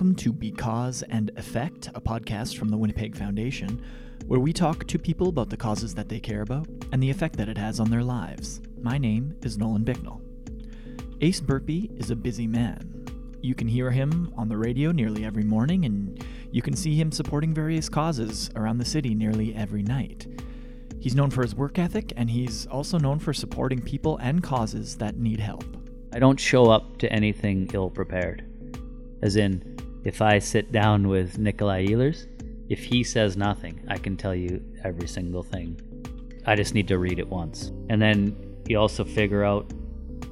Welcome to Because and Effect, a podcast from the Winnipeg Foundation, where we talk to people about the causes that they care about and the effect that it has on their lives. My name is Nolan Bicknell. Ace Burpee is a busy man. You can hear him on the radio nearly every morning, and you can see him supporting various causes around the city nearly every night. He's known for his work ethic, and he's also known for supporting people and causes that need help. I don't show up to anything ill prepared. As in, if I sit down with Nikolai Ehlers, if he says nothing, I can tell you every single thing. I just need to read it once. And then you also figure out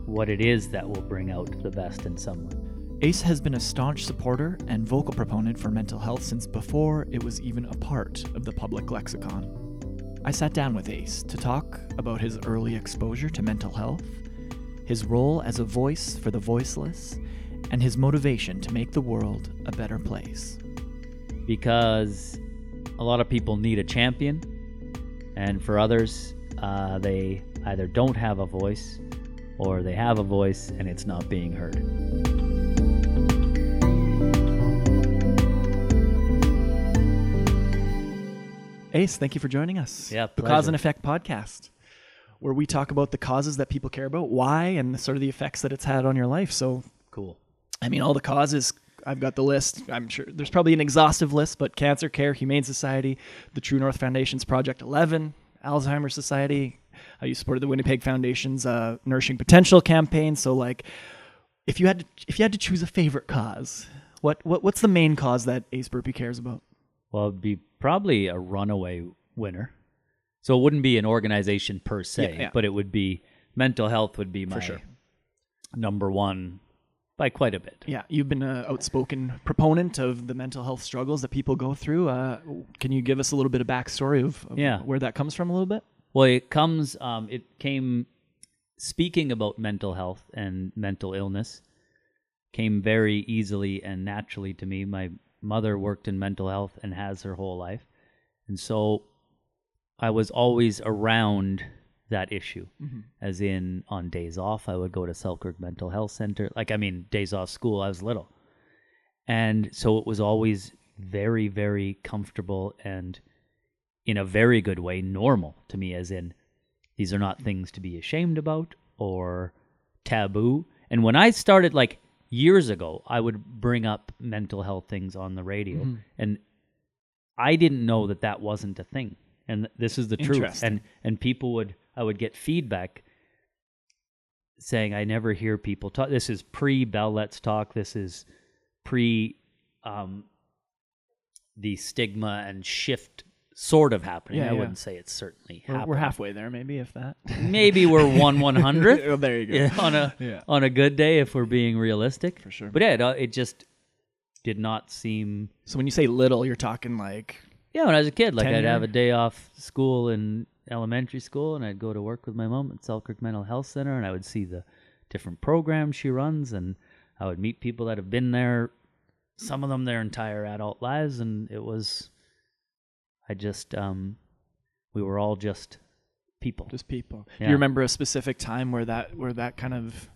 what it is that will bring out the best in someone. Ace has been a staunch supporter and vocal proponent for mental health since before it was even a part of the public lexicon. I sat down with Ace to talk about his early exposure to mental health, his role as a voice for the voiceless, and his motivation to make the world a better place. Because a lot of people need a champion, and for others, uh, they either don't have a voice or they have a voice and it's not being heard. Ace, thank you for joining us. Yeah, the Cause and Effect podcast, where we talk about the causes that people care about, why, and sort of the effects that it's had on your life. So, Cool. I mean, all the causes. I've got the list. I'm sure there's probably an exhaustive list, but Cancer Care, Humane Society, the True North Foundation's Project 11, Alzheimer's Society. Uh, you supported the Winnipeg Foundation's uh, Nourishing Potential campaign. So, like, if you had to, if you had to choose a favorite cause, what, what what's the main cause that Ace Burpee cares about? Well, it'd be probably a runaway winner. So it wouldn't be an organization per se, Yeah, yeah. but it would be mental health would be my sure. number one by quite a bit. Yeah, you've been an outspoken proponent of the mental health struggles that people go through. Uh, can you give us a little bit of backstory of, of Yeah. where that comes from a little bit? Well, it comes. Um, it came. Speaking about mental health and mental illness, came very easily and naturally to me. My mother worked in mental health and has her whole life, and so I was always around that issue. Mm-hmm. As in, on days off, I would go to Selkirk Mental Health Center. Like, I mean, days off school, I was little, and so it was always very, very comfortable and in a very good way normal to me as in these are not things to be ashamed about or taboo. And when i started like years ago i would bring up mental health things on the radio mm-hmm. and i didn't know that that wasn't a thing. And this is the truth. And and people would i would get feedback saying i never hear people talk this is pre bell let's talk this is pre um the stigma and shift sort of happening. Yeah, I yeah. wouldn't say it's certainly We're, happening. we're halfway there, maybe if that. Maybe we're one one hundredth oh, there you go. yeah, on a on a good day if we're being realistic. For sure. But yeah, it, uh, it just did not seem. So when you say little, you're talking like Yeah, when I was a kid, like I'd have a day off school in elementary school, and I'd go to work with my mom at Selkirk Mental Health Center, and I would see the different programs she runs, and I would meet people that have been there, some of them their entire adult lives, and it was. I just um, we were all just people. just people. Do you remember a specific time where that where that kind of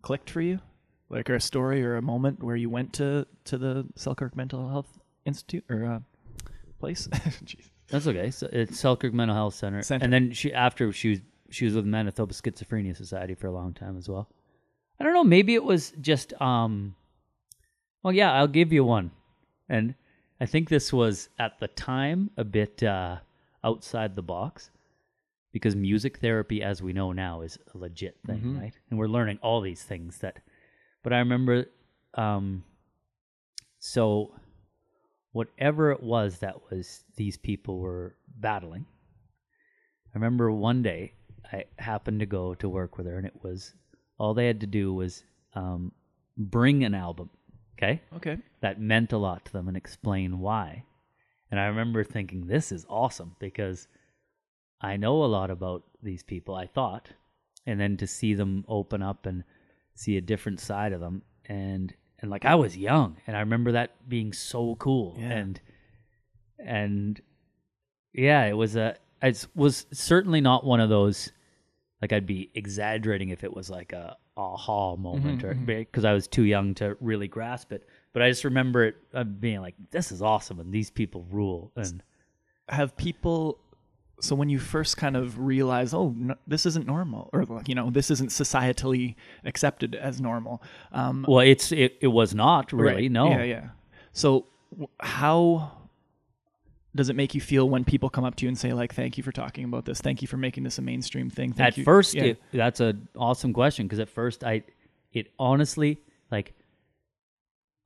clicked for you, like or a story or a moment where you went to to the Selkirk Mental Health Institute or uh, place? Jeez. That's okay. So it's Selkirk Mental Health Center. Center. And then she after she was she was with the Manitoba Schizophrenia Society for a long time as well. I don't know, maybe it was just um well yeah, I'll give you one. And I think this was at the time a bit uh outside the box because music therapy as we know now is a legit thing, right? And we're learning all these things that but I remember um so whatever it was that was these people were battling. I remember one day I happened to go to work with her, and it was all they had to do was um, bring an album, okay, Okay. that meant a lot to them, and explain why. And I remember thinking, this is awesome because I know a lot about these people. I thought, and then to see them open up and see a different side of them, and and like I was young, and I remember that being so cool, Yeah. and and yeah, it was a it was certainly not one of those like I'd be exaggerating if it was like a aha moment or because I was too young to really grasp it. But I just remember it uh, being like, "This is awesome," and these people rule. And have people so when you first kind of realize oh no, this isn't normal or you know this isn't societally accepted as normal um well, it's it, it was not really right. no. yeah yeah so how does it make you feel when people come up to you and say like thank you for talking about this thank you for making this a mainstream thing thank at you first yeah. it, that's an awesome question because at first i it honestly like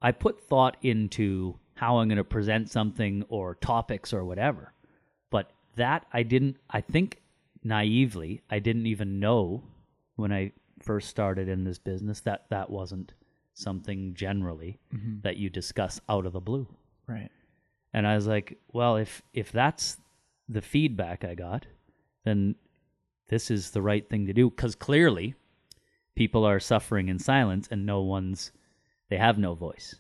i put thought into how i'm going to present something or topics or whatever that i didn't i think naively i didn't even know when i first started in this business that that wasn't something generally Mm-hmm. that you discuss out of the blue right and I was like, well, if if that's the feedback I got, then this is the right thing to do because clearly people are suffering in silence and no one's they have no voice.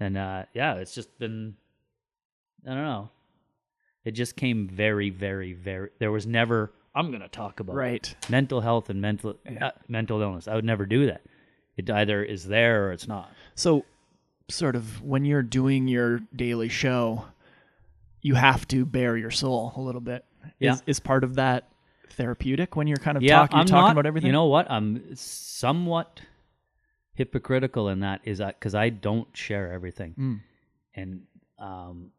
And uh, yeah, it's just been I don't know. It just came very, very, very. There was never. I'm gonna talk about right mental health and mental uh, mental illness. I would never do that. It either is there or it's not. So, sort of when you're doing your daily show, you have to bare your soul a little bit. Yeah. Is, is part of that therapeutic when you're kind of yeah, talking, you're I'm talking not, about everything? You know what? I'm somewhat hypocritical in that is because I don't share everything, Mm. and um,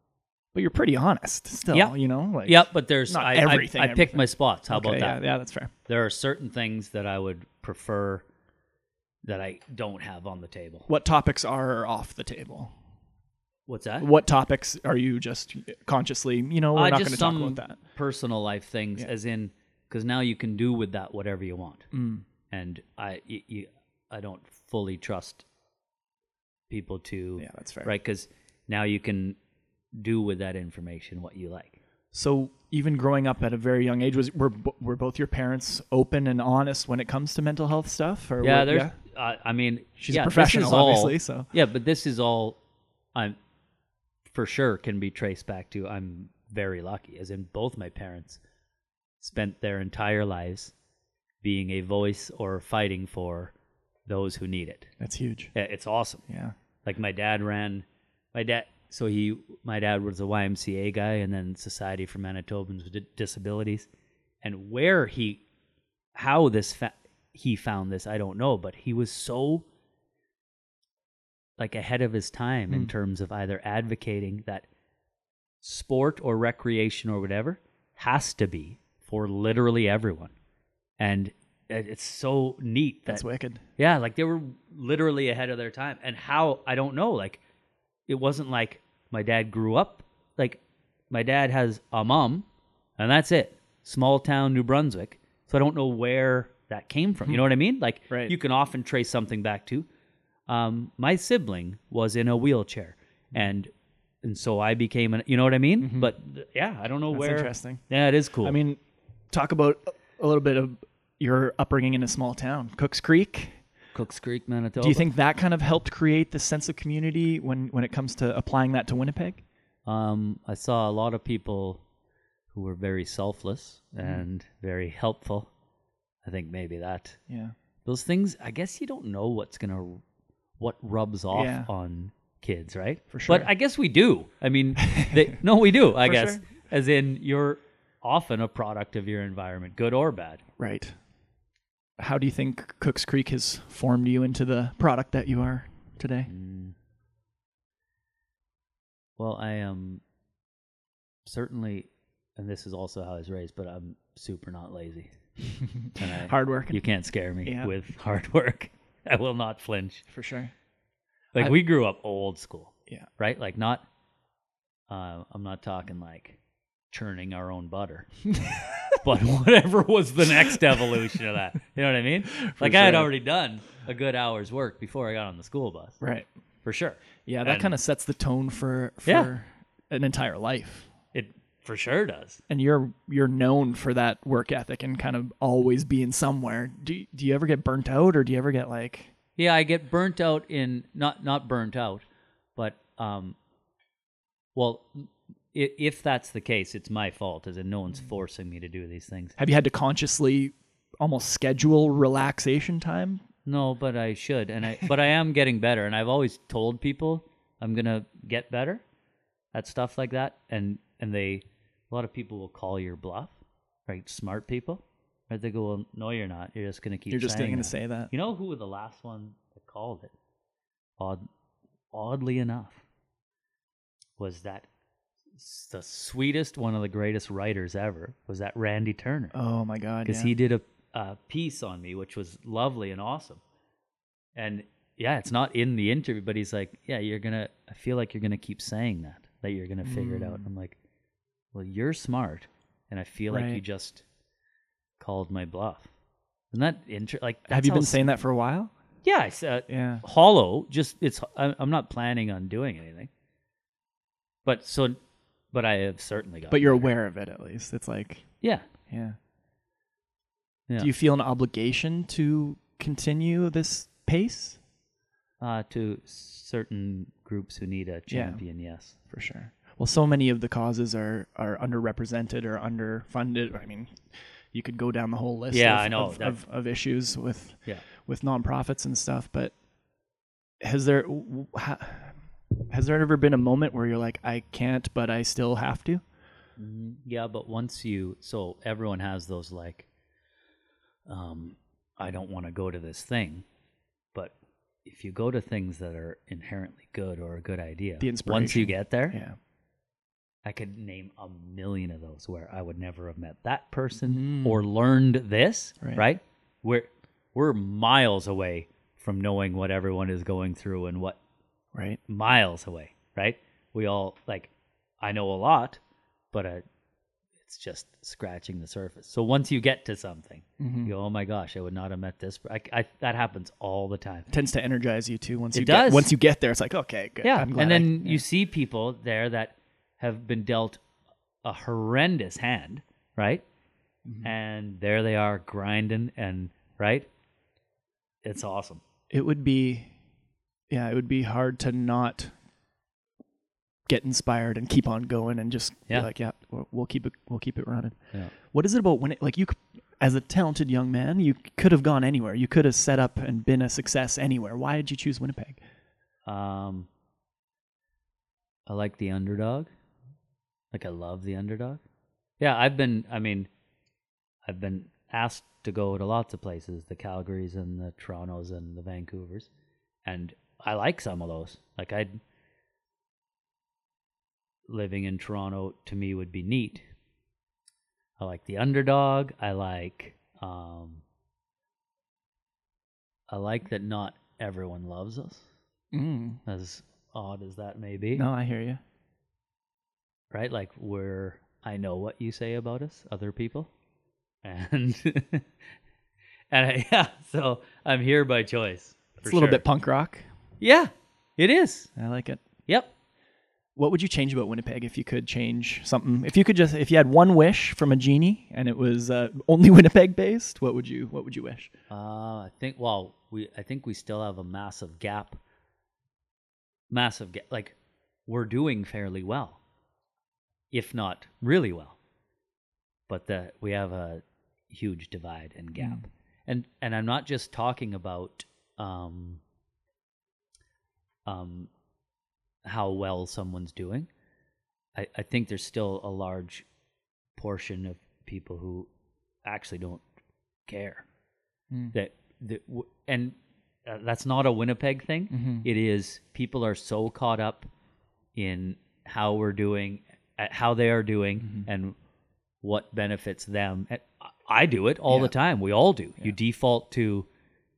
but you're pretty honest still. Yeah. You know, like yeah, but there's Not I, I- everything, I, pick everything. my spots. How okay, about that? yeah, that's fair. There are certain things that I would prefer that I don't have on the table. What topics are off the table? What's that? What topics are you just consciously? You know, we're Uh, not going to talk about that. personal life things, Yeah. as in because now you can do with that whatever you want, Mm. and I I don't fully trust people to Yeah, that's fair. right because now you can do with that information what you like. So even growing up at a very young age, was were were both your parents open and honest when it comes to mental health stuff? Or Yeah, were- there's. Uh, I mean, She's yeah, a professional, all- obviously. So Yeah, but this is all I'm for sure can be traced back to I'm very lucky, as in both my parents spent their entire lives being a voice or fighting for those who need it. that's huge. Yeah, It's awesome. Yeah. Like my dad ran my dad so he my dad was a YMCA guy and then Society for Manitobans with Disabilities and where he how this fa- he found this I don't know but he was so like ahead of his time in Mm. terms of either advocating that sport or recreation or whatever has to be for literally everyone and it's so neat that That's wicked. yeah, like they were literally ahead of their time. And how I don't know, like it wasn't like my dad grew up like my dad has a mom and that's it. Small town New Brunswick. So I don't know where that came from. You know hmm. what I mean? Like Right. you can often trace something back to um, my sibling was in a wheelchair hmm. and and so I became an you know what I mean? Mm-hmm. But yeah, I don't know That's where interesting. Yeah, it is cool. I mean, talk about a little bit of your upbringing in a small town, Cooks Creek. Cooks Creek, Manitoba. Do you think that kind of helped create the sense of community when when it comes to applying that to Winnipeg? Um, I saw a lot of people who were very selfless and very helpful. I think maybe that Yeah. those things. I guess you don't know what's gonna what rubs off Yeah. on kids, right? For sure. But I guess we do. I mean, they, no, we do. I For guess, sure. as in you're often a product of your environment, good or bad. Right. How do you think Cooks Creek has formed you into the product that you are today? Mm. Well, I am certainly, and this is also how I was raised, but I'm super not lazy. I- Hard work. You can't scare me Yeah. with hard work. I will not flinch. for sure. Like I- we grew up old school, Yeah. right? Like not. Uh, I'm not talking like churning our own butter, but whatever was the next evolution of that. You know what I mean? Like I had already done a good hour's work before I got on the school bus, Right. for sure. Yeah, that kind of sets the tone for for Yeah. an entire life. It for sure does. And you're you're known for that work ethic and kind of always being somewhere. Do you, do you ever get burnt out or do you ever get like Yeah, I get burnt out in not not burnt out, but um, well, if that's the case, it's my fault, as in no one's mm. forcing me to do these things. have you had to consciously almost schedule relaxation time? No, but I should, and I but I am getting better, and I've always told people I'm gonna get better at stuff like that, and and they a lot of people will call your bluff, right? Smart people, right? They go, well, no, you're not. You're just gonna keep. You're just to that." say that. You know who the last one that called it? Odd, oddly enough, was that the sweetest, one of the greatest writers ever was that Randy Turner Oh my god. because yeah. he did a, a piece on me, which was lovely and awesome. And yeah, it's not in the interview, but he's like, "Yeah, you're gonna. I feel like you're gonna keep saying that, that you're gonna figure it out." Mm. I'm like, "Well, you're smart, and I feel like you just called my bluff." Isn't that interesting? like? Have you been saying that for a while? Yeah, I said Yeah. hollow. Just it's. I'm not planning on doing anything. But so, but I have certainly got. But you're aware of it at least. It's like, Yeah. yeah. Yeah. Do you feel an obligation to continue this pace? Uh, to certain groups who need a champion, yes. For sure. Well, so many of the causes are are underrepresented or underfunded. I mean, you could go down the whole list. Yeah, of, I know, of, of, of issues with Yeah. with nonprofits and stuff. But has there has there ever been a moment where you're like, I can't, but I still have to? Mhm. Yeah, but once you so everyone has those like um I don't want to go to this thing, but if you go to things that are inherently good or a good idea, The inspiration. once you get there, Yeah. I could name a million of those where I would never have met that person Mm. or learned this, Right. right? We're we're miles away from knowing what everyone is going through and what Right. miles away, right? We all like I know a lot, but uh, it's just scratching the surface. So once you get to something, Mhm. you go, "Oh my gosh, I would not have met this." I, I, that happens all the time. tends to energize you too. Once It you does. get once you get there, it's like okay, good. Yeah, and I- then yeah. you see people there that have been dealt a horrendous hand, right? Mm-hmm. And there they are grinding, and right, it's awesome. it would be yeah it would be hard to not get inspired and keep on going and just Yeah. be like yeah we'll, we'll keep it we'll keep it running Yeah. what is it about when it like you as a talented young man you could have gone anywhere you could have set up and been a success anywhere why did you choose winnipeg Um, I like the underdog. Like I love the underdog. Yeah, I've been. I mean, I've been asked to go to lots of places, the Calgarys and the Torontos and the Vancouvers, and I like some of those. Like I'd living in Toronto to me would be neat. I like the underdog. I like. Um, I like that not everyone loves us mm. as odd as that may be, no i hear you right? Like we're I know what you say about us, other people, and and I, yeah, so I'm here by choice. it's a little sure. bit punk rock yeah, it is. i like it Yep. what would you change about winnipeg if you could change something if you could just if you had one wish from a genie and it was uh, only winnipeg based what would you what would you wish Uh, I think. Well, we I think we still have a massive gap. Massive gap. Like we're doing fairly well, if not really well. But the we have a huge divide and gap, and and I'm not just talking about um um how well someone's doing. I I think there's still a large portion of people who actually don't care Mm. that that w- and uh, that's not a Winnipeg thing. Mhm. It is people are so caught up in how we're doing, at how they are doing, Mm-hmm. and what benefits them. I- do it all Yeah. the time. We all do. You default to,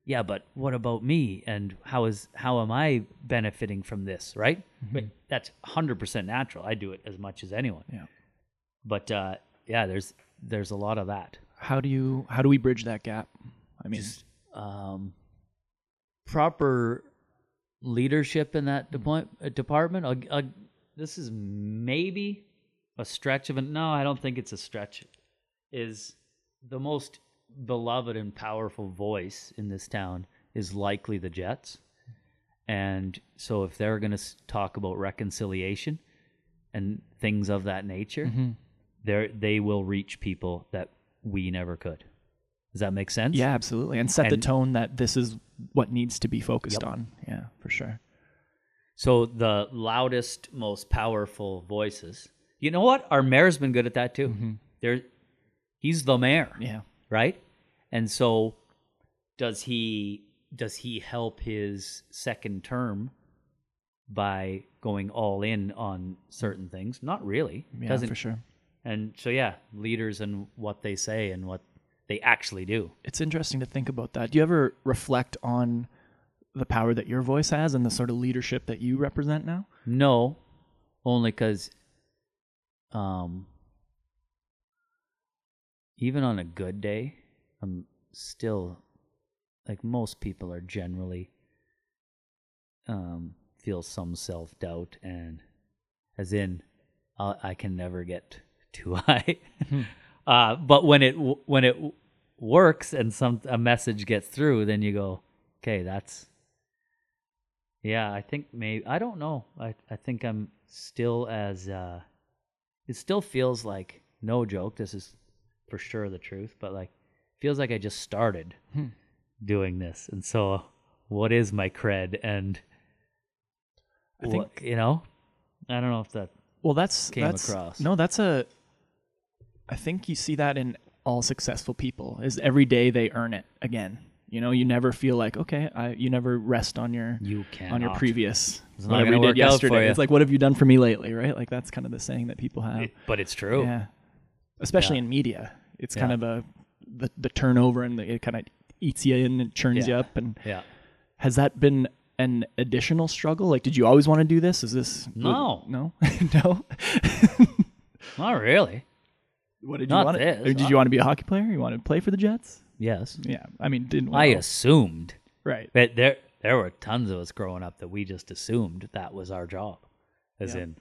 yeah, but what about me? And how is how am I benefiting from this? Right? But that's hundred percent natural. I do it as much as anyone. Yeah. But uh, yeah, there's there's a lot of that. how do you how do we bridge that gap i mean just um, proper leadership in that depo- uh, department. This is maybe a stretch of it. No, I don't think it's a stretch. Is the most beloved and powerful voice in this town is likely the Jets. And so if they're going to talk about reconciliation and things of that nature, Mhm. they they will reach people that we never could. Does that make sense? Yeah, absolutely. And set the tone that this is what needs to be focused Yep. on. Yeah, for sure. So the loudest, most powerful voices. You know what? Our mayor's been good at that too. There, he's the mayor, Yeah. Right? And so, does he does he help his second term by going all in on certain things? Not really. Yeah, Doesn't for sure. And so, yeah, leaders and what they say and what they actually do. It's interesting to think about that. Do you ever reflect on the power that your voice has and the sort of leadership that you represent now? No, only because, um, even on a good day, I'm still like most people are generally um feel some self doubt and as in i I can never get too high. uh, but when it when it works and some a message gets through, then you go, okay, that's yeah, I think maybe I don't know. I I think I'm still as uh it still feels like no joke, this is for sure the truth, but like feels like I just started Hmm. doing this. And so what is my cred and I think- you know? I don't know if that Well, that's Came that's, across. No, that's a. I think you see that in all successful people. Is every day they earn it again. You know, you never feel like okay. I you never rest on your you can on your previous It's not whatever you did yesterday. you. It's like what have you done for me lately, right? Like that's kind of the saying that people have. but it's true. Yeah, especially Yeah. in media, it's Yeah. kind of a the the turnover and the, it kind of eats you in and churns you up. And Yeah. has that been an additional struggle? Like, did you always want to do this? Is this No. no, no? Not really. What did you Not want? this. Or did you want to be a hockey player? You want to play for the Jets? Yes. Yeah, I mean, didn't I assumed right. that there there were tons of us growing up that we just assumed that was our job. As Yeah. in,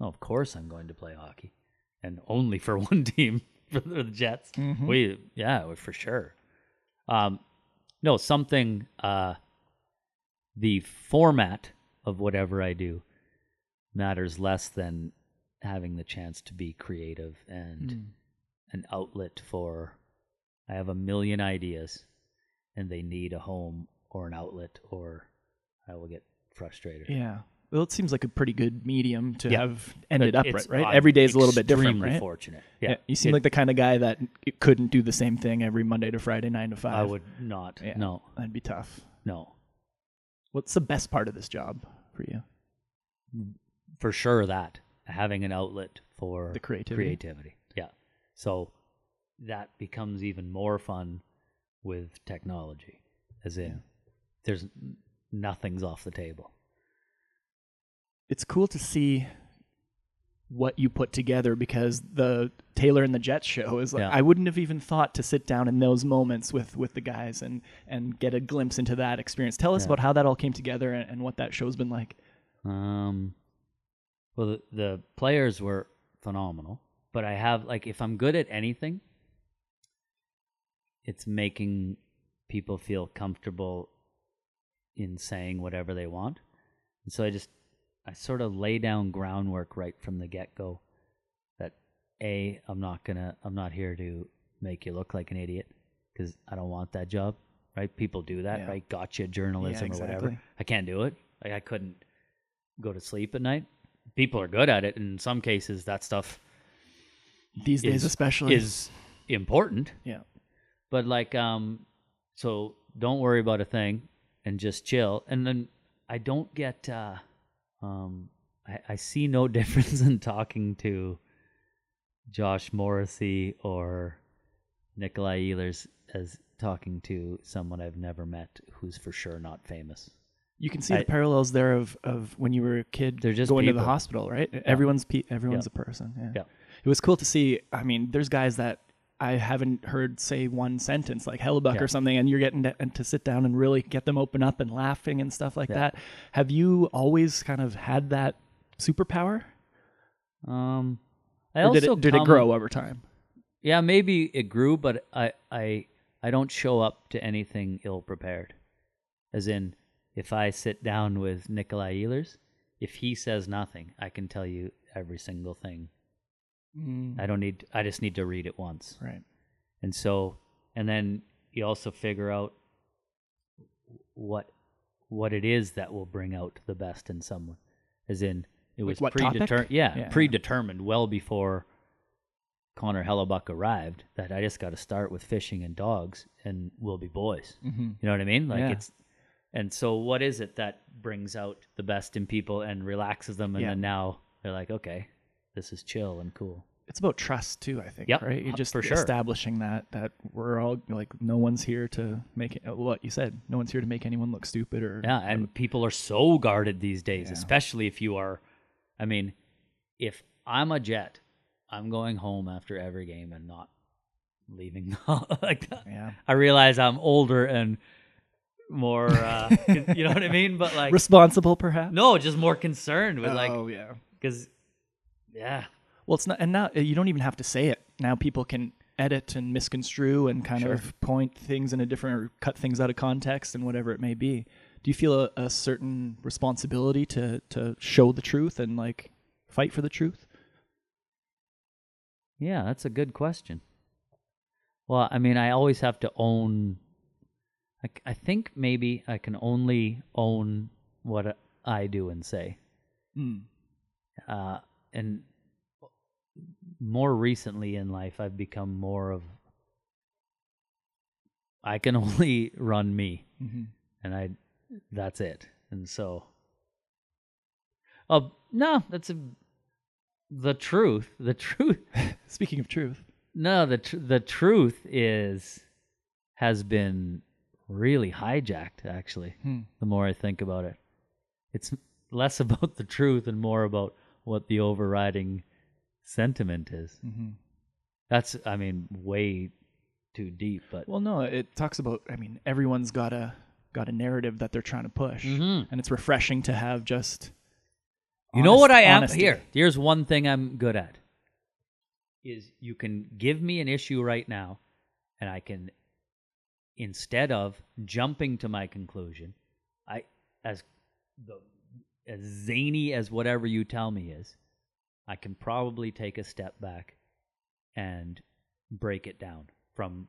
oh, of course I'm going to play hockey. And only for one team for the Jets. Mhm. We yeah, for sure. Um no, something uh the format of whatever I do matters less than having the chance to be creative and Mm. an outlet for I have a million ideas and they need a home or an outlet or I will get frustrated. Yeah. Well, it seems like a pretty good medium to Yeah. have ended up right. right? Every day is a little bit different, extremely right? Fortunate. Yeah. you seem It- like the kind of guy that couldn't do the same thing every Monday to Friday, nine to five. I would not. Yeah. No. That'd be tough. No. What's the best part of this job for you? For sure that having an outlet for The creativity. creativity. Yeah. So that becomes even more fun with technology. As in there's nothing's off the table. It's cool to see what you put together because the Taylor and the Jets show is like Yeah. I wouldn't have even thought to sit down in those moments with with the guys and and get a glimpse into that experience. Tell us Yeah. about how that all came together and, and what that show's been like. Um, well, the, the players were phenomenal, but I have like if I'm good at anything, it's making people feel comfortable in saying whatever they want. And so I just I sort of lay down groundwork right from the get go that a I'm not gonna I'm not here to make you look like an idiot because I don't want that job. Right? People do that, Yeah. right? Gotcha journalism Yeah, or whatever. I can't do it. Like I couldn't go to sleep at night. People are good at it. In some cases, that stuff These days is, especially. is important. yeah. But like, um, so don't worry about a thing and just chill. And then I don't get, uh, um, I, I see no difference in talking to Josh Morrissey or Nikolai Ehlers as talking to someone I've never met who's for sure not famous. You can see I- the parallels there of, of when you were a kid They're just going to the people. hospital, right? Everyone's pe- everyone's Yeah. a person. Yeah. Yeah. It was cool to see. I mean, there's guys that I haven't heard say one sentence like Hellebuyck Yeah. or something, and you're getting to, and to sit down and really get them open up and laughing and stuff like Yeah. that. Have you always kind of had that superpower, Um, I or did it did it grow over time? Yeah, maybe it grew, but I I I don't show up to anything ill prepared. As in, if I sit down with Nikolai Ehlers, if he says nothing, I can tell you every single thing. I don't need. I just need to read it once, Right. and so and then you also figure out what what it is that will bring out the best in someone. As in, it was topic? predetermined. Yeah, Yeah. predetermined well before Connor Hellebuyck arrived. That I just got to start with fishing and dogs, and we'll be boys. Mm-hmm. You know what I mean? Like Yeah. it's. And so, what is it that brings out the best in people and relaxes them, and Yeah. then now they're like, okay, this is chill and cool. It's about trust too, I think. Yep, right. You're just for sure. establishing that that we're all like no one's here to make it. What you said, no one's here to make anyone look stupid or Yeah, and people are so guarded these days, Yeah. especially if you are. I mean, if I'm a Jet, I'm going home after every game and not leaving like that. yeah. I realize I'm older and more, uh, you know what I mean? But like, responsible perhaps. no, just more concerned with like, oh yeah. because, yeah, Well, it's not, and now you don't even have to say it. Now people can edit and misconstrue and kind Sure. of point things in a different, or cut things out of context and whatever it may be. Do you feel a, a certain responsibility to to show the truth and like fight for the truth? yeah, that's a good question. Well, I mean, I always have to own. I, I think maybe I can only own what I do and say. Mm. uh, and more recently in life, I've become more of I can only run me, hmm and I that's it. And so, oh no, that's a, the truth. The truth. Speaking of truth, No, the tr- the truth is has been really hijacked. Actually, Hmm. the more I think about it, it's less about the truth and more about what the overriding sentiment is. hmm That's, I mean, way too deep, but well, no, it talks about. I mean, everyone's got a got a narrative that they're trying to push, Mhm. and it's refreshing to have just. you know what I am honesty. here. Here's one thing I'm good at: is you can give me an issue right now, and I can, instead of jumping to my conclusion, I as the as zany as whatever you tell me is, I can probably take a step back and break it down from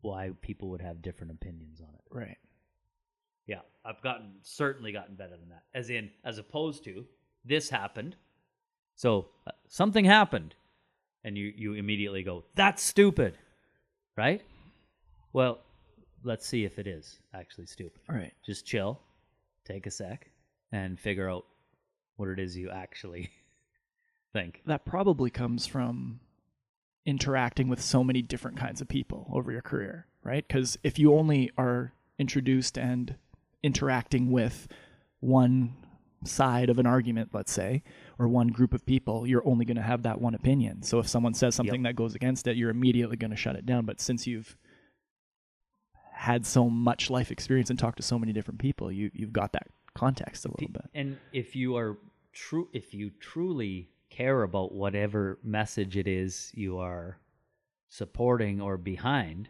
why people would have different opinions on it. Right. Yeah, I've gotten certainly gotten better than that. As in, as opposed to this happened, so uh, something happened, and you you immediately go, "That's stupid," right? Well, let's see if it is actually stupid. All right. Just chill, take a sec, and figure out what it is you actually think. that probably comes from interacting with so many different kinds of people over your career, right? Because if you only are introduced and interacting with one side of an argument, let's say, or one group of people, you're only going to have that one opinion. So if someone says something that goes against it, you're immediately going to shut it down. But since you've had so much life experience and talked to so many different people, you you've got that context a little bit. And if you are true, if you truly care about whatever message it is you are supporting or behind,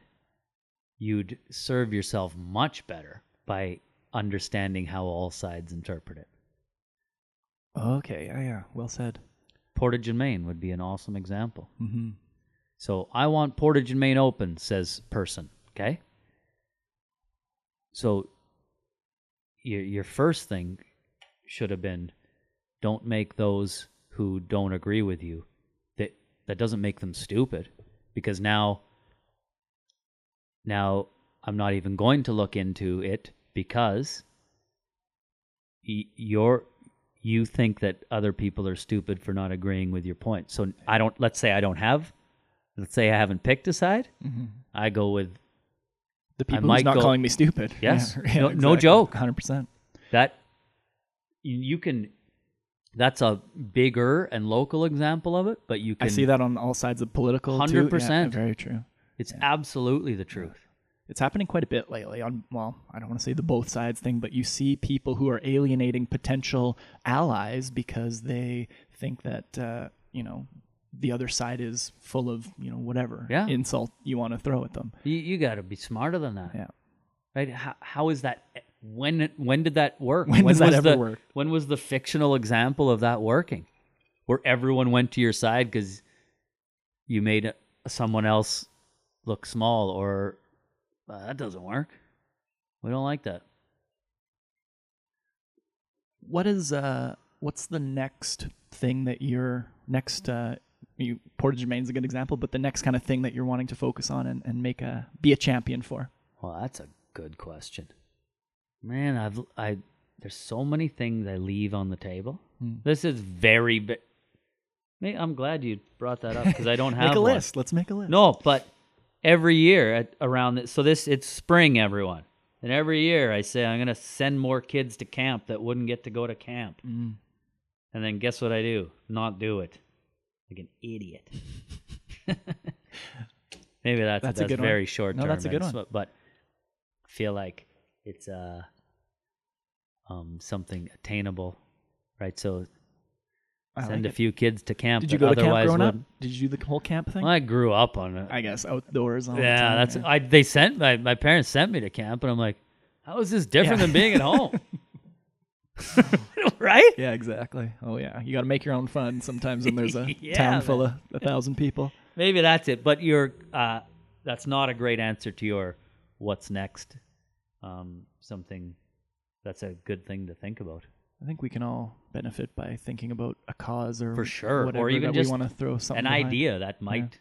you'd serve yourself much better by understanding how all sides interpret it. Okay, yeah, yeah, well said. Portage and Main would be an awesome example. Mm-hmm. So I want Portage and Main open, says person. Okay. So your your first thing should have been don't make those who don't agree with you that that doesn't make them stupid because now now I'm not even going to look into it because y- you're you think that other people are stupid for not agreeing with your point. So I don't let's say I don't have let's say I haven't picked a side. Mm-hmm. I go with The people might who's not go- calling me stupid. Yes. No- no joke. Hundred percent. that you, you can that's a bigger and local example of it, but you can I see that on all sides of political. too. Yeah, 100%. very true. it's absolutely the truth. It's happening quite a bit lately. On well, I don't want to say the both sides thing, but you see people who are alienating potential allies because they think that uh, you know the other side is full of you know whatever Yeah. insult you want to throw at them. You, you got to be smarter than that. Yeah. Right? How, how is that when when did that work? When does that was ever the, work? When was the fictional example of that working? Where everyone went to your side cuz you made someone else look small or Uh, that doesn't work. We don't like that. What is uh what's the next thing that you're next uh you Portage Main's a good example, but the next kind of thing that you're wanting to focus on and, and make a be a champion for? Well, that's a good question. Man, I've I there's so many things I leave on the table. Hmm. This is very big. I'm glad you brought that up because I don't have make a one. list. Let's make a list. No, but every year at around this, so this it's spring, everyone, and every year I say I'm gonna send more kids to camp that wouldn't get to go to camp, Mm. and then guess what I do? Not do it, like an idiot. Maybe that's That's that's, a good one. very short No, term. that's a good one. But feel like it's uh um something attainable, right? So I send like a it. few kids to camp. Did you go to camp otherwise growing up? Did you do the whole camp thing? Well, I grew up on it. I guess outdoors. All the yeah, time, that's I. They sent my my parents sent me to camp, and I'm like, how is this different Yeah. than being at home? right? Yeah, exactly. Oh yeah, you got to make your own fun sometimes when there's a Yeah, town full of a thousand people. Maybe that's it. But you're uh, that's not a great answer to your what's next. Um, something that's a good thing to think about. I think we can all benefit by thinking about a cause or For sure. Or even just we want to throw something An behind. idea that might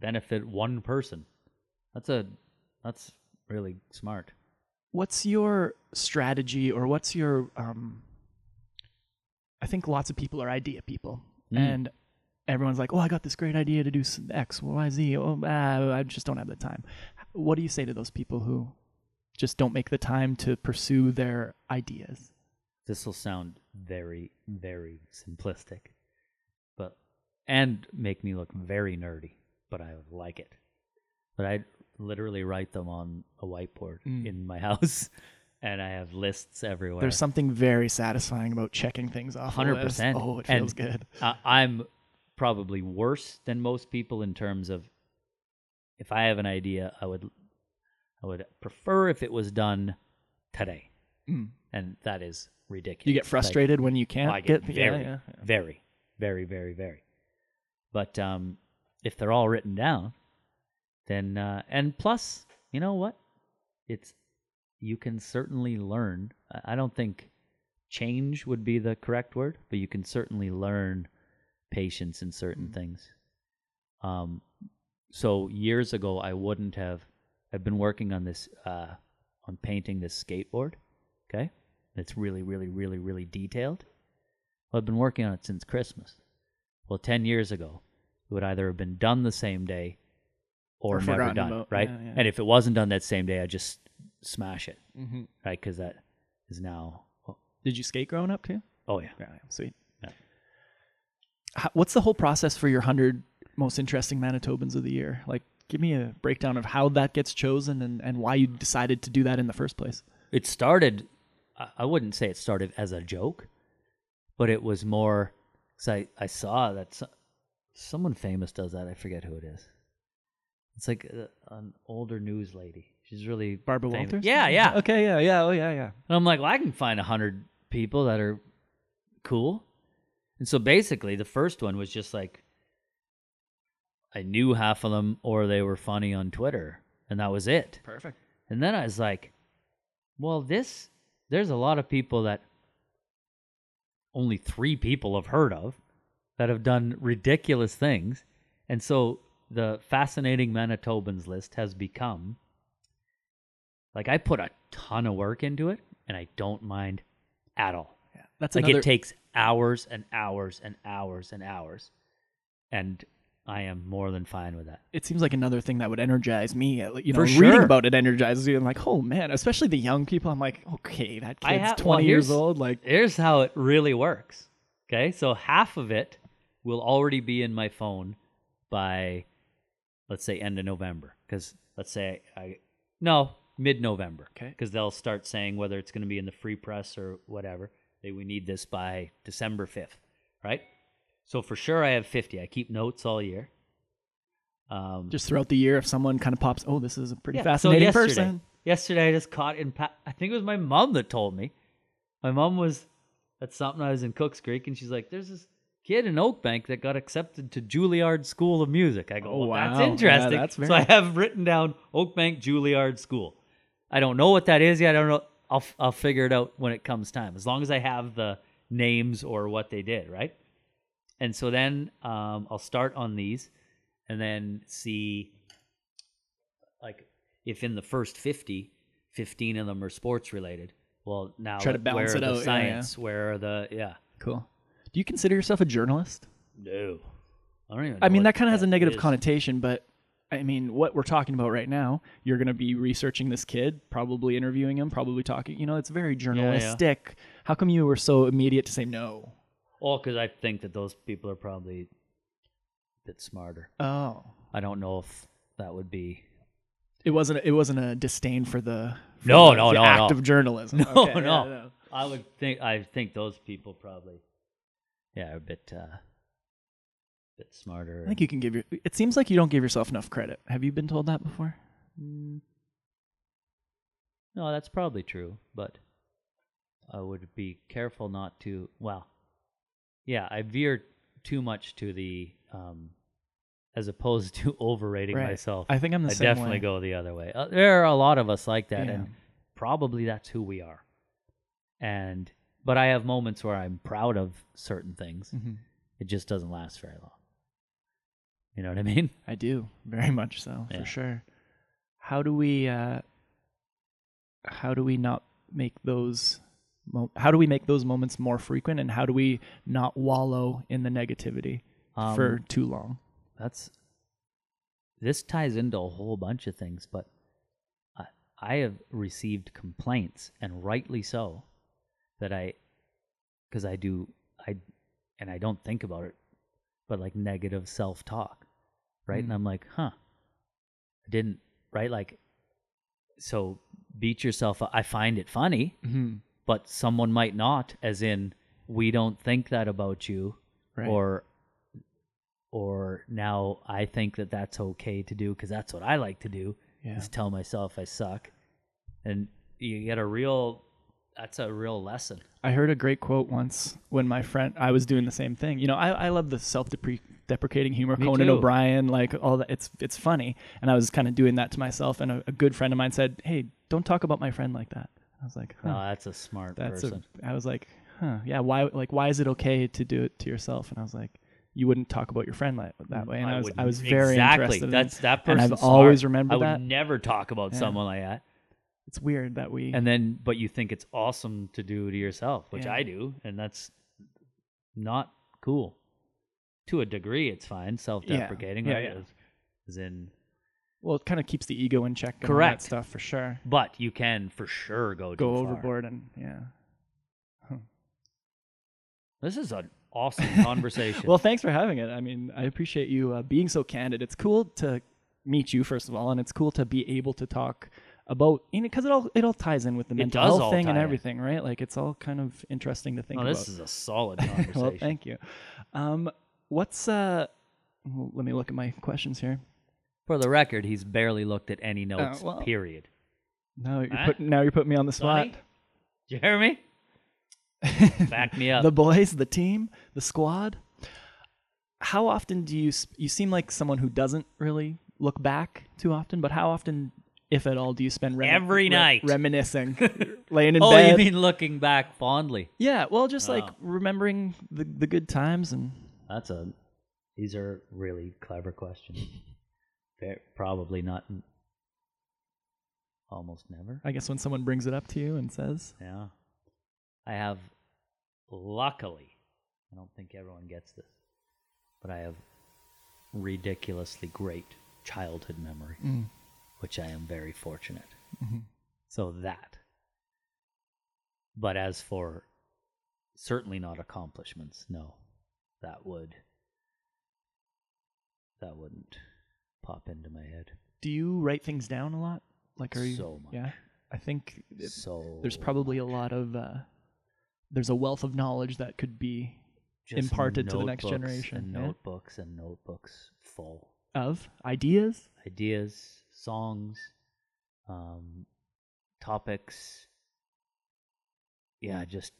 benefit one person. That's a that's really smart. What's your strategy or what's your um I think lots of people are idea people Mm. and everyone's like, "Oh, I got this great idea to do X, Y, Z. Oh, ah, I just don't have the time." What do you say to those people who just don't make the time to pursue their ideas? This will sound very, very simplistic, but and make me look very nerdy, but I like it. But I literally write them on a whiteboard Mm. in my house, and I have lists everywhere. There's something very satisfying about checking things off. a list. 100%. Oh, it And- feels good. uh, I'm probably worse than most people in terms of if I have an idea, I would I would prefer if it was done today, Mm. and that is ridiculous. You get Like, frustrated when you can't I get get very, yeah, yeah. very, very, very, very. But um, if they're all written down, then uh, and plus, you know what? It's you can certainly learn. I- don't think change would be the correct word, but you can certainly learn patience in certain Mm. things. Um, so years ago, I wouldn't have. I've been working on this, uh, on painting this skateboard. Okay, it's really, really, really, really detailed. Well, I've been working on it since Christmas. Well, ten years ago, it would either have been done the same day or, Or never done. about. Right, Yeah, yeah. and if it wasn't done that same day, I just smash it. Mm-hmm. Right, because that is now. Oh, Did you skate growing up too? oh yeah. Yeah, sweet. Yeah. How, what's the whole process for your hundred most interesting Manitobans of the year? Like, give me a breakdown of how that gets chosen and, and why you decided to do that in the first place. it started I- i wouldn't say it started as a joke but it was more because I, I saw that so, someone famous does that i forget who it is it's like uh, an older news lady she's really Barbara famous. Walters. yeah yeah Okay. Yeah. Yeah. Oh yeah. Yeah. and i'm like well i can find a hundred people that are cool and so basically the first one was just like i knew half of them or they were funny on twitter and that was it Perfect. and then I was like, well, this, there's a lot of people that only three people have heard of that have done ridiculous things. And so the fascinating Manitobans list has become like I put a ton of work into it and I don't mind at all. Yeah. That's like another. it takes hours and hours and hours and hours. And I am more than fine with that. it seems like another thing that would energize me. uh, You know, For reading about it energizes you. I'm like, oh man, especially the young people. I'm like, okay, that kid's have- well, 20 years old. Like, Here's how it really works. Okay, so half of it will already be in my phone by, let's say, end of November. Because let's say I, no, mid November. Okay. Because they'll start saying whether it's going to be in the free press or whatever. They we need this by December fifth, right? So for sure, I have fifty. I keep notes all year. Um, just throughout the year, if someone kind of pops, oh, this is a pretty yeah, so fascinating yesterday, person. Yesterday, I just caught in. Pa- I think it was my mom that told me. My mom was at something. I was in Cooks Creek, and she's like, "There's this kid in Oakbank that got accepted to Juilliard School of Music. I go, Oh, well, wow. that's Yeah, interesting. that's So I have written down Oakbank Juilliard School. I don't know what that is yet. I don't know. I'll f- I'll figure it out when it comes time. As long as I have the names or what they did, right? And so then um, I'll start on these, and then see, like, if in the first 50, 15 of them are sports related. Well, now Try to balance where it are out, the yeah, science? Where are the yeah? Cool. Do you consider yourself a journalist? No, I don't even. I mean, that kind of has a negative is. connotation, but I mean, what we're talking about right now, you're going to be researching this kid, probably interviewing him, probably talking. You know, it's very journalistic. How come you were so immediate to say no? Well, because I think that those people are probably a bit smarter. Oh, I don't know if that would be. it wasn't. It wasn't a disdain for the for No, the, no, the no, act no. of journalism. No, Okay, no. yeah, no. I would think. I think those people probably, yeah, a bit, uh, bit smarter. I think you can give your. It seems like you don't give yourself enough credit. Have you been told that before? Mm. No, that's probably true, but I would be careful not to. Well, yeah, I veer too much to the, um, as opposed to overrating Right. myself. I think I'm the I same definitely way. go the other way. Uh, there are a lot of us like that, Yeah. and probably that's who we are. And but I have moments where I'm proud of certain things. Mhm. It just doesn't last very long. You know what I mean? I do very much so Yeah. for sure. How do we? uh How do we not make those? Mo- how do we make those moments more frequent, and how do we not wallow in the negativity for Um, too long? that's this ties into a whole bunch of things, but I, I have received complaints, and rightly so, that I, because I do, I, and I don't think about it, but like negative self talk, right? And Mm. I'm like, huh, I didn't, right? Like, so beat yourself up. I find it funny, Mm-hmm. but someone might not, as in, we don't think that about you Right. or or now I think that that's okay to do because that's what I like to do yeah. is tell myself I suck, and you get a real that's a real lesson. I heard a great quote once when my friend I was doing the same thing. You know, I, I love the self deprecating humor, Me Conan too. O'Brien, like all that. It's it's funny, and I was kind of doing that to myself. And a, a good friend of mine said, "Hey, don't talk about my friend like that." I was like, oh, huh, Oh, that's a smart that's person. a. I was like, huh, yeah. Why like why is it okay to do it to yourself? And I was like, you wouldn't talk about your friend like that mm, way. And I, was I was very exactly. interested. in That's it. that and person. I've always smart. remembered I would that. never talk about Yeah. someone like that. It's weird that we. And then, but you think it's awesome to do to yourself, which Yeah. I do, and that's not cool. To a degree, it's fine. Self-deprecating, Yeah, right? yeah. As, as in, well, it kind of keeps the ego in check. and Correct. that stuff for sure. but you can for sure go Go too far. overboard and yeah. This is an awesome conversation. Well, thanks for having it. I mean, I appreciate you uh, being so candid. It's cool to meet you first of all, and it's cool to be able to talk about you know because it all it all ties in with the It mental does health all thing and tie in. everything, right? Like it's all kind of interesting to think oh, about. this is a solid conversation. well, thank you. Um, what's uh? well, Let me look at my questions here. For the record, he's barely looked at any notes. well, period. Now you're Huh? putting now you're putting me on the spot. Sonny? Did you hear me? Back me up. the boys, the team, the squad. How often do you sp- you seem like someone who doesn't really look back too often? But how often, if at all, do you spend rem- Every night. reminiscing, laying in oh, bed? you mean looking back fondly? yeah, well, just like Oh. remembering the the good times and That's a. These are really clever questions. Probably not. Almost never. I guess when someone brings it up to you and says, Yeah. I have, luckily, I don't think everyone gets this, but I have ridiculously great childhood memory, Mm. Which I am very fortunate. Mhm. So that. But as for certainly not accomplishments, no. That would that wouldn't pop into my head. "Do you write things down a lot? Like, are you? So much. Yeah, I think it, so there's probably a lot of uh, there's a wealth of knowledge that could be just imparted to the next generation, And yeah. notebooks and notebooks full. of ideas. ideas, songs, um, topics. Yeah, just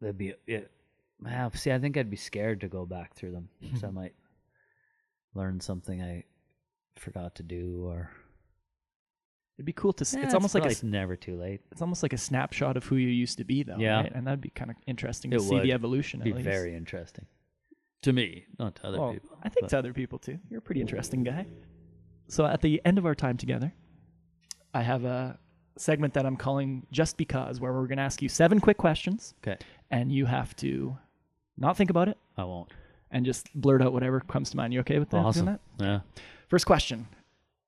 there'd be it, Yeah, see, I think I'd be scared to go back through them because I might learn something I forgot to do, or It'd be cool to. s Eh, it's almost like a. probably s- never too late. It's almost like a snapshot of who you used to be, though. Yeah. right? and that'd be kind of interesting to It see the evolution. Of It'd be least. very interesting to me, not to other Well, people. I think but- to other people too. You're a pretty interesting guy. So at the end of our time together, I have a segment that I'm calling "Just Because," where we're going to ask you seven quick questions, Okay, and you have to not think about it I won't. and just blurt out whatever comes to mind. You okay with that? Awesome. that? Yeah. First question.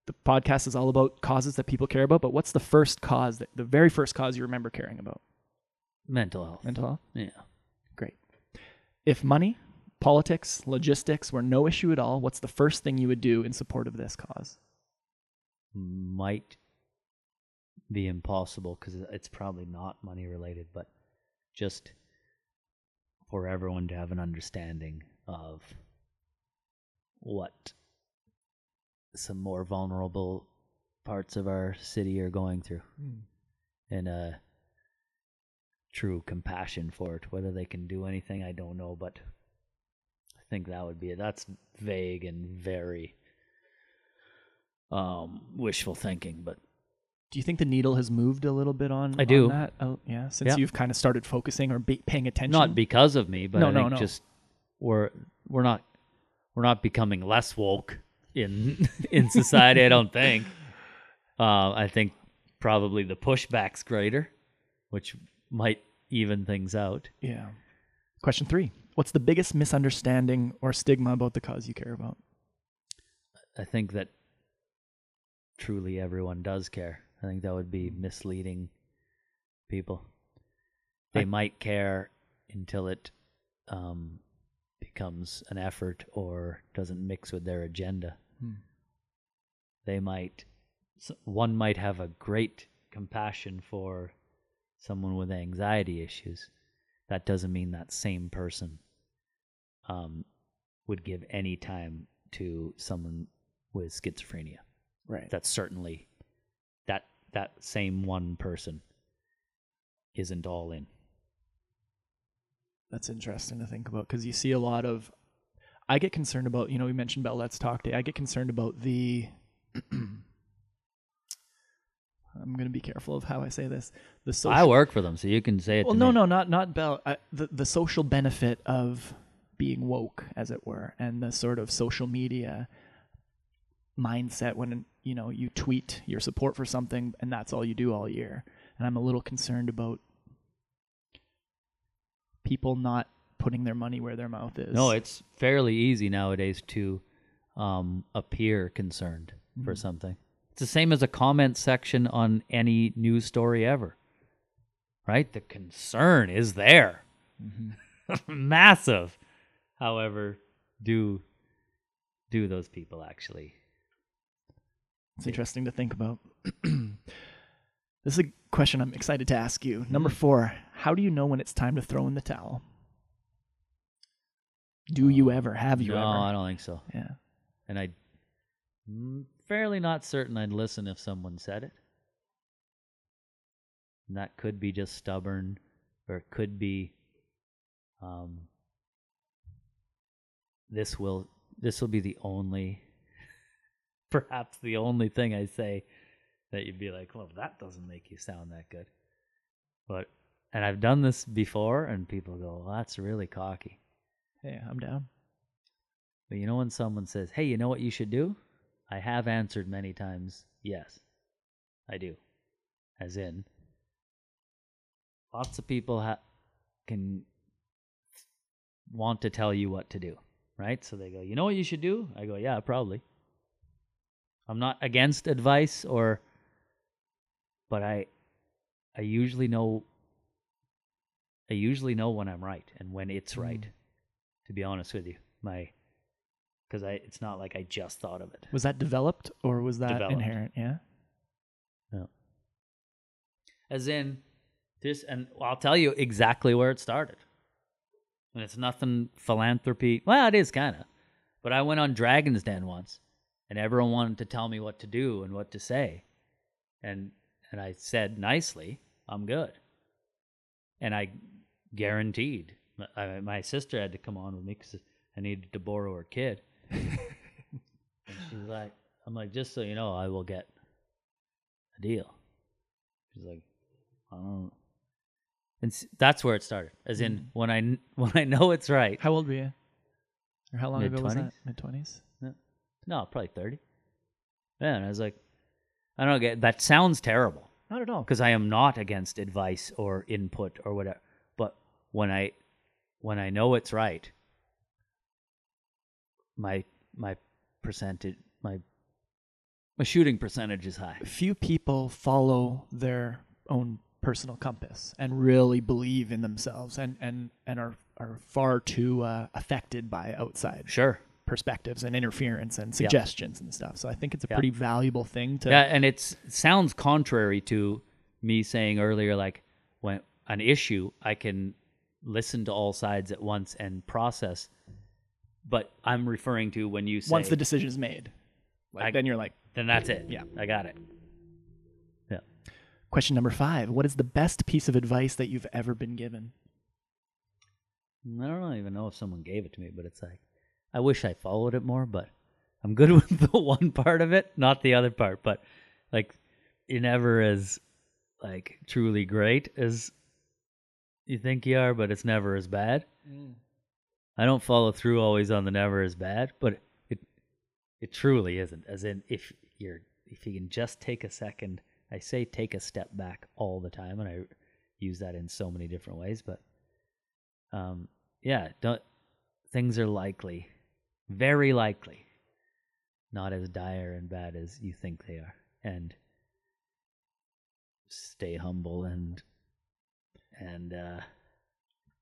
The podcast is all about causes that people care about, but what's the first cause that the very first cause you remember caring about? Mental health. Mental health. Yeah. Great. If money, politics, logistics were no issue at all, what's the first thing you would do in support of this cause? Might be impossible because it's probably not money related, but just for everyone to have an understanding of what some more vulnerable parts of our city are going through hmm. and a true compassion for it. Whether they can do anything, I don't know, but think that would be it. That's vague and very um, wishful thinking, but Do you think the needle has moved a little bit on? I on do. that? Oh, yeah, since Yeah. you've kind of started focusing or be, paying attention. not because of me, but No, I no, think no. just we're we're not we're not becoming less woke in in society. I don't think. Uh, I think probably the pushback's greater, which might even things out. Yeah. Question three: What's the biggest misunderstanding or stigma about the cause you care about? I think that truly everyone does care. I think that would be misleading people. They I- might care until it um, becomes an effort or doesn't mix with their agenda. Hmm. They might, one might have a great compassion for someone with anxiety issues. That doesn't mean that same person um, would give any time to someone with schizophrenia Right. that's certainly that that same one person isn't all in. That's interesting to think about because you see a lot of. I get concerned about, you know, we mentioned about Let's Talk Day. I get concerned about the. I'm going to be careful of how I say this. The social. I work for them, so you can say it. well, to no, me. no, not not about uh, the the social benefit of being woke, as it were, and the sort of social media mindset when you know you tweet your support for something and that's all you do all year. And I'm a little concerned about people not putting their money where their mouth is. No, it's fairly easy nowadays to um, appear concerned for Mhm. something. It's the same as a comment section on any news story ever, right? The concern is there, Mhm. massive. However, do do those people actually? It's interesting to think about. this is a question I'm excited to ask you. Mm-hmm. Number four, how do you know when it's time to throw in the towel? Do you ever? Have you no, I don't think so. Yeah. and I am fairly not certain I'd listen if someone said it. And that could be just stubborn, or it could be, um, this will this will be the only, perhaps the only thing I say that you'd be like, well, that doesn't make you sound that good. But and I've done this before, and people go, well, that's really cocky. Hey, I'm down. But you know when someone says, "Hey, you know what you should do?" I have answered many times, "Yes, I do." As in, lots of people ha- can want to tell you what to do, right? So they go, "You know what you should do?" I go, "Yeah, probably." I'm not against advice or but I I usually know I usually know when I'm right and when it's right. Mm. To be honest with you, my because I it's not like I just thought of it. Was that developed or was that Developed. inherent? Yeah. No. As in this, and I'll tell you exactly where it started. And it's nothing philanthropy. Well, it is kind of. But I went on Dragon's Den once, and everyone wanted to tell me what to do and what to say, and and I said nicely, "I'm good," and I guaranteed I, my sister had to come on with me because I needed to borrow her kid. and she's like, I'm like, just so you know, I will get a deal. She's like, I don't. And s- that's where it started. As in, Mm. when I kn- when I know it's right. How old were you? Or how long ago was that? Mid-twenties. Mid twenties. No, probably thirty. Yeah, and I was like, I don't get that sounds terrible. Not at all. because I am not against advice or input or whatever. But when I when I know it's right, my my percentage my my shooting percentage is high. Few people follow their own personal compass and really believe in themselves and and and are are far too uh, affected by outside Sure. perspectives and interference and suggestions and stuff. So I think it's a Yeah. pretty valuable thing to Yeah, and it sounds contrary to me saying earlier like when an issue I can listen to all sides at once and process. But I'm referring to when you say once the decision is made. Like, I- then you're like, then that's it. Yeah. I got it. Question number five: What is the best piece of advice that you've ever been given? Mm, I don't even know if someone gave it to me, but it's like I wish I followed it more, but I'm good with the one part of it, not the other part. But like you're never as like truly great as you think you are, but it's never as bad. Mm. I don't follow through always on the never as bad, but it it truly isn't. As in if you're if you can just take a second I say take a step back all the time and I use that in so many different ways, but um yeah, don't things are likely, very likely, not as dire and bad as you think they are. And stay humble and and uh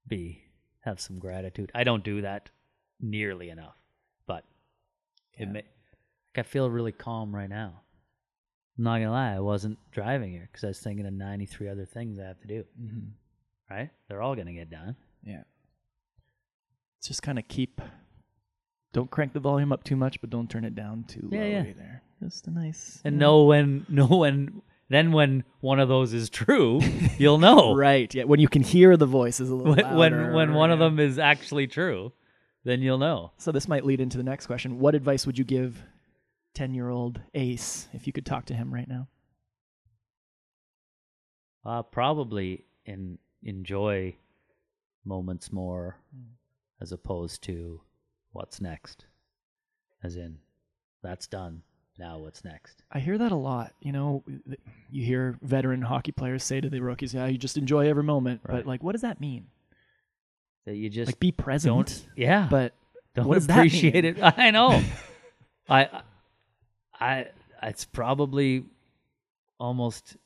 be have some gratitude. I don't do that nearly enough, but it may, like I feel really calm right now. I'm not gonna lie, I wasn't driving here because I was thinking of 93 other things I have to do. Mm-hmm. Right? They're all gonna get done. Yeah. It's just kind of keep. Don't crank the volume up too much, but don't turn it down too Yeah, low yeah. either. Just a nice. and yeah. know when know when then when one of those is true you'll know Right. Yeah. When you can hear the voices a little when when, louder, when one of them is actually true then you'll know So this might lead into the next question. What advice would you give ten-year-old Ace if you could talk to him right now? uh, probably in enjoy moments more as opposed to what's next as in that's done now what's next I hear that a lot. You know, you hear veteran hockey players say to the rookies, "Yeah, you just enjoy every moment." But like, what does that mean? that you just Like, be present. don't yeah But don't what does that appreciate mean? it i know I, I it's probably almost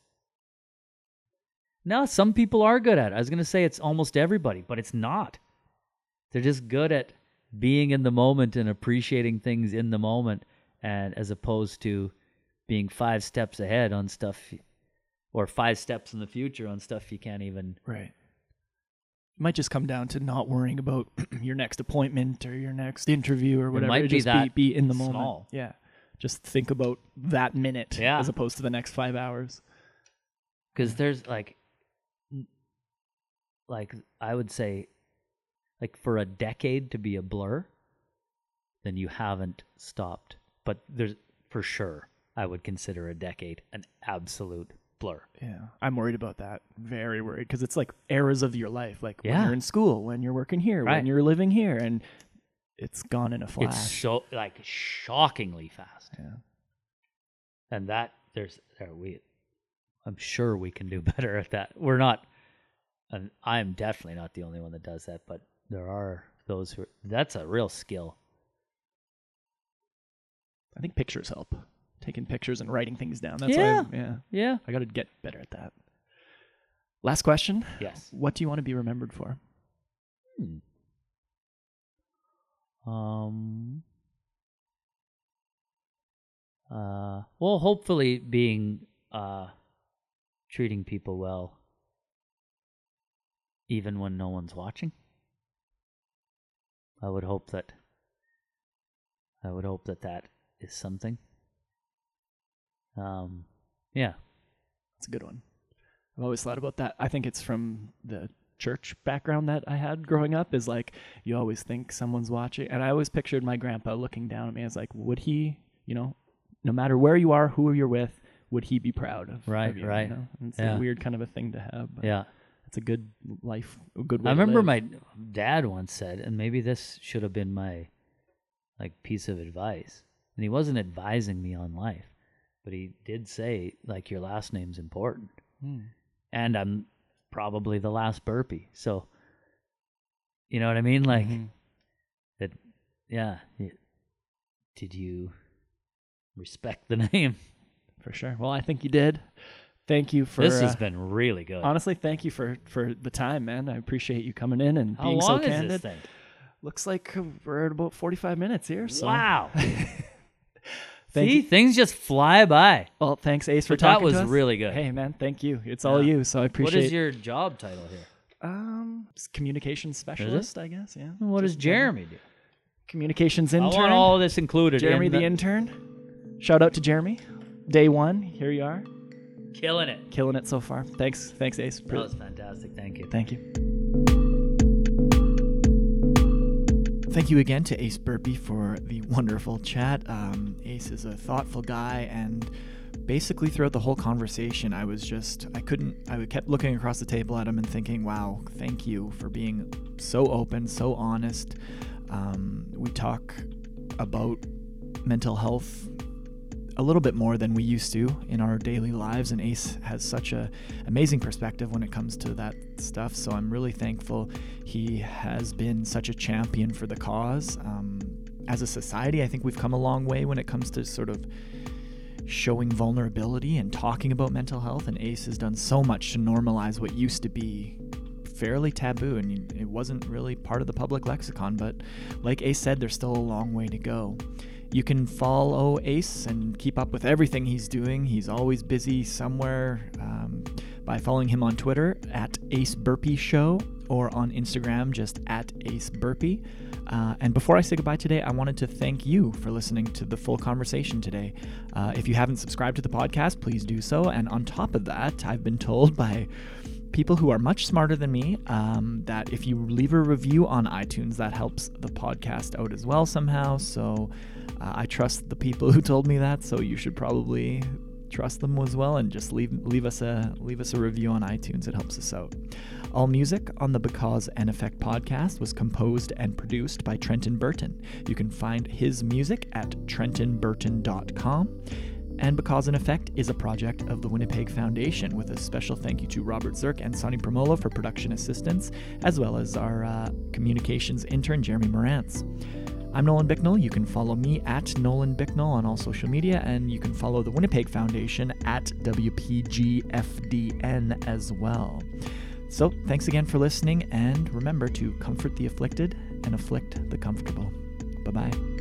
no some people are good at it i was going to say it's almost everybody but it's not they're just good at being in the moment and appreciating things in the moment and as opposed to being five steps ahead on stuff or five steps in the future on stuff you can't even Right. It might just come down to not worrying about your next appointment or your next interview or whatever. It might be just that be, be in the small. moment. Yeah. Just think about that minute Yeah. as opposed to the next five hours. because there's like n- like i would say like for a decade to be a blur then you haven't stopped but there's for sure i would consider a decade an absolute blur Yeah. I'm worried about that. Very worried because it's like eras of your life. Like when Yeah. you're in school, when you're working here, when Right. you're living here, and it's gone in a flash. it's so like shockingly fast yeah. and that there's there we i'm sure we can do better at that we're not and i'm definitely not the only one that does that but there are those who that's a real skill I think pictures help. Taking pictures and writing things down. That's Yeah. I, yeah. yeah I got to get better at that. Last question. yes What do you want to be remembered for? Hmm. Um. Uh. Well, hopefully, being uh, treating people well, even when no one's watching. I would hope that. I would hope that that is something. Um. Yeah. That's a good one. I've always thought about that. I think it's from the church background that I had growing up is like you always think someone's watching, and I always pictured my grandpa looking down at me as like, would he, you know, no matter where you are, who you're with, would he be proud of? Right, of you, right. You know? It's Yeah. a weird kind of a thing to have. But Yeah. it's a good life, a good way. I remember my dad once said, and maybe this should have been my like piece of advice. And he wasn't advising me on life, but he did say like your last name's important. Hmm. And I'm probably the last burpee. So you know what I mean? Like Mhm. that yeah. Did you respect the name? for sure. Well, I think you did. Thank you for this has uh, been really good. honestly. Thank you for for the time, man. I appreciate you coming in and How being so candid. Looks like we're at about forty five minutes here. So Wow. Thank See, you. things just fly by. Well, thanks, Ace, for But that talking was to us. really good. Hey, man, thank you. It's all Yeah. you, so I appreciate. What is your job title here? um s- communications specialist? I guess. Yeah. What does Just, uh, Jeremy do? Communications I intern. want all this included. Jeremy, in the intern. Shout out to Jeremy. Day one. Here you are, Killing it. killing it so far. Thanks, thanks, Ace. That was fantastic. Thank you. Thank you. Thank you again to Ace Burpee for the wonderful chat. Um, Is a thoughtful guy, and basically throughout the whole conversation, I was just, I couldn't, I kept looking across the table at him and thinking, wow, thank you for being so open, so honest. Um, we talk about mental health a little bit more than we used to in our daily lives and ace has such a amazing perspective when it comes to that stuff so i'm really thankful he has been such a champion for the cause um, as a society i think we've come a long way when it comes to sort of showing vulnerability and talking about mental health and ace has done so much to normalize what used to be fairly taboo and it wasn't really part of the public lexicon but like ace said there's still a long way to go you can follow Ace and keep up with everything he's doing. He's always busy somewhere um, by following him on Twitter at Ace Burpee Show or on Instagram just at Ace Burpee. Uh, and before I say goodbye today, I wanted to thank you for listening to the full conversation today. Uh, if you haven't subscribed to the podcast, please do so. And on top of that, I've been told by people who are much smarter than me um, that if you leave a review on iTunes, that helps the podcast out as well somehow. So uh, I trust the people who told me that. So you should probably trust them as well and just leave leave us a leave us a review on iTunes. It helps us out. All music on the Because and Effect podcast was composed and produced by Trenton Burton. You can find his music at trentonburton.com. And Because and Effect is a project of the Winnipeg Foundation, with a special thank you to Robert Zirk and Sonny Promola for production assistance, as well as our uh, communications intern, Jeremy Morantz. I'm Nolan Bicknell. You can follow me at Nolan Bicknell on all social media, and you can follow the Winnipeg Foundation at WPGFDN as well. So, thanks again for listening, and remember to comfort the afflicted and afflict the comfortable. Bye bye.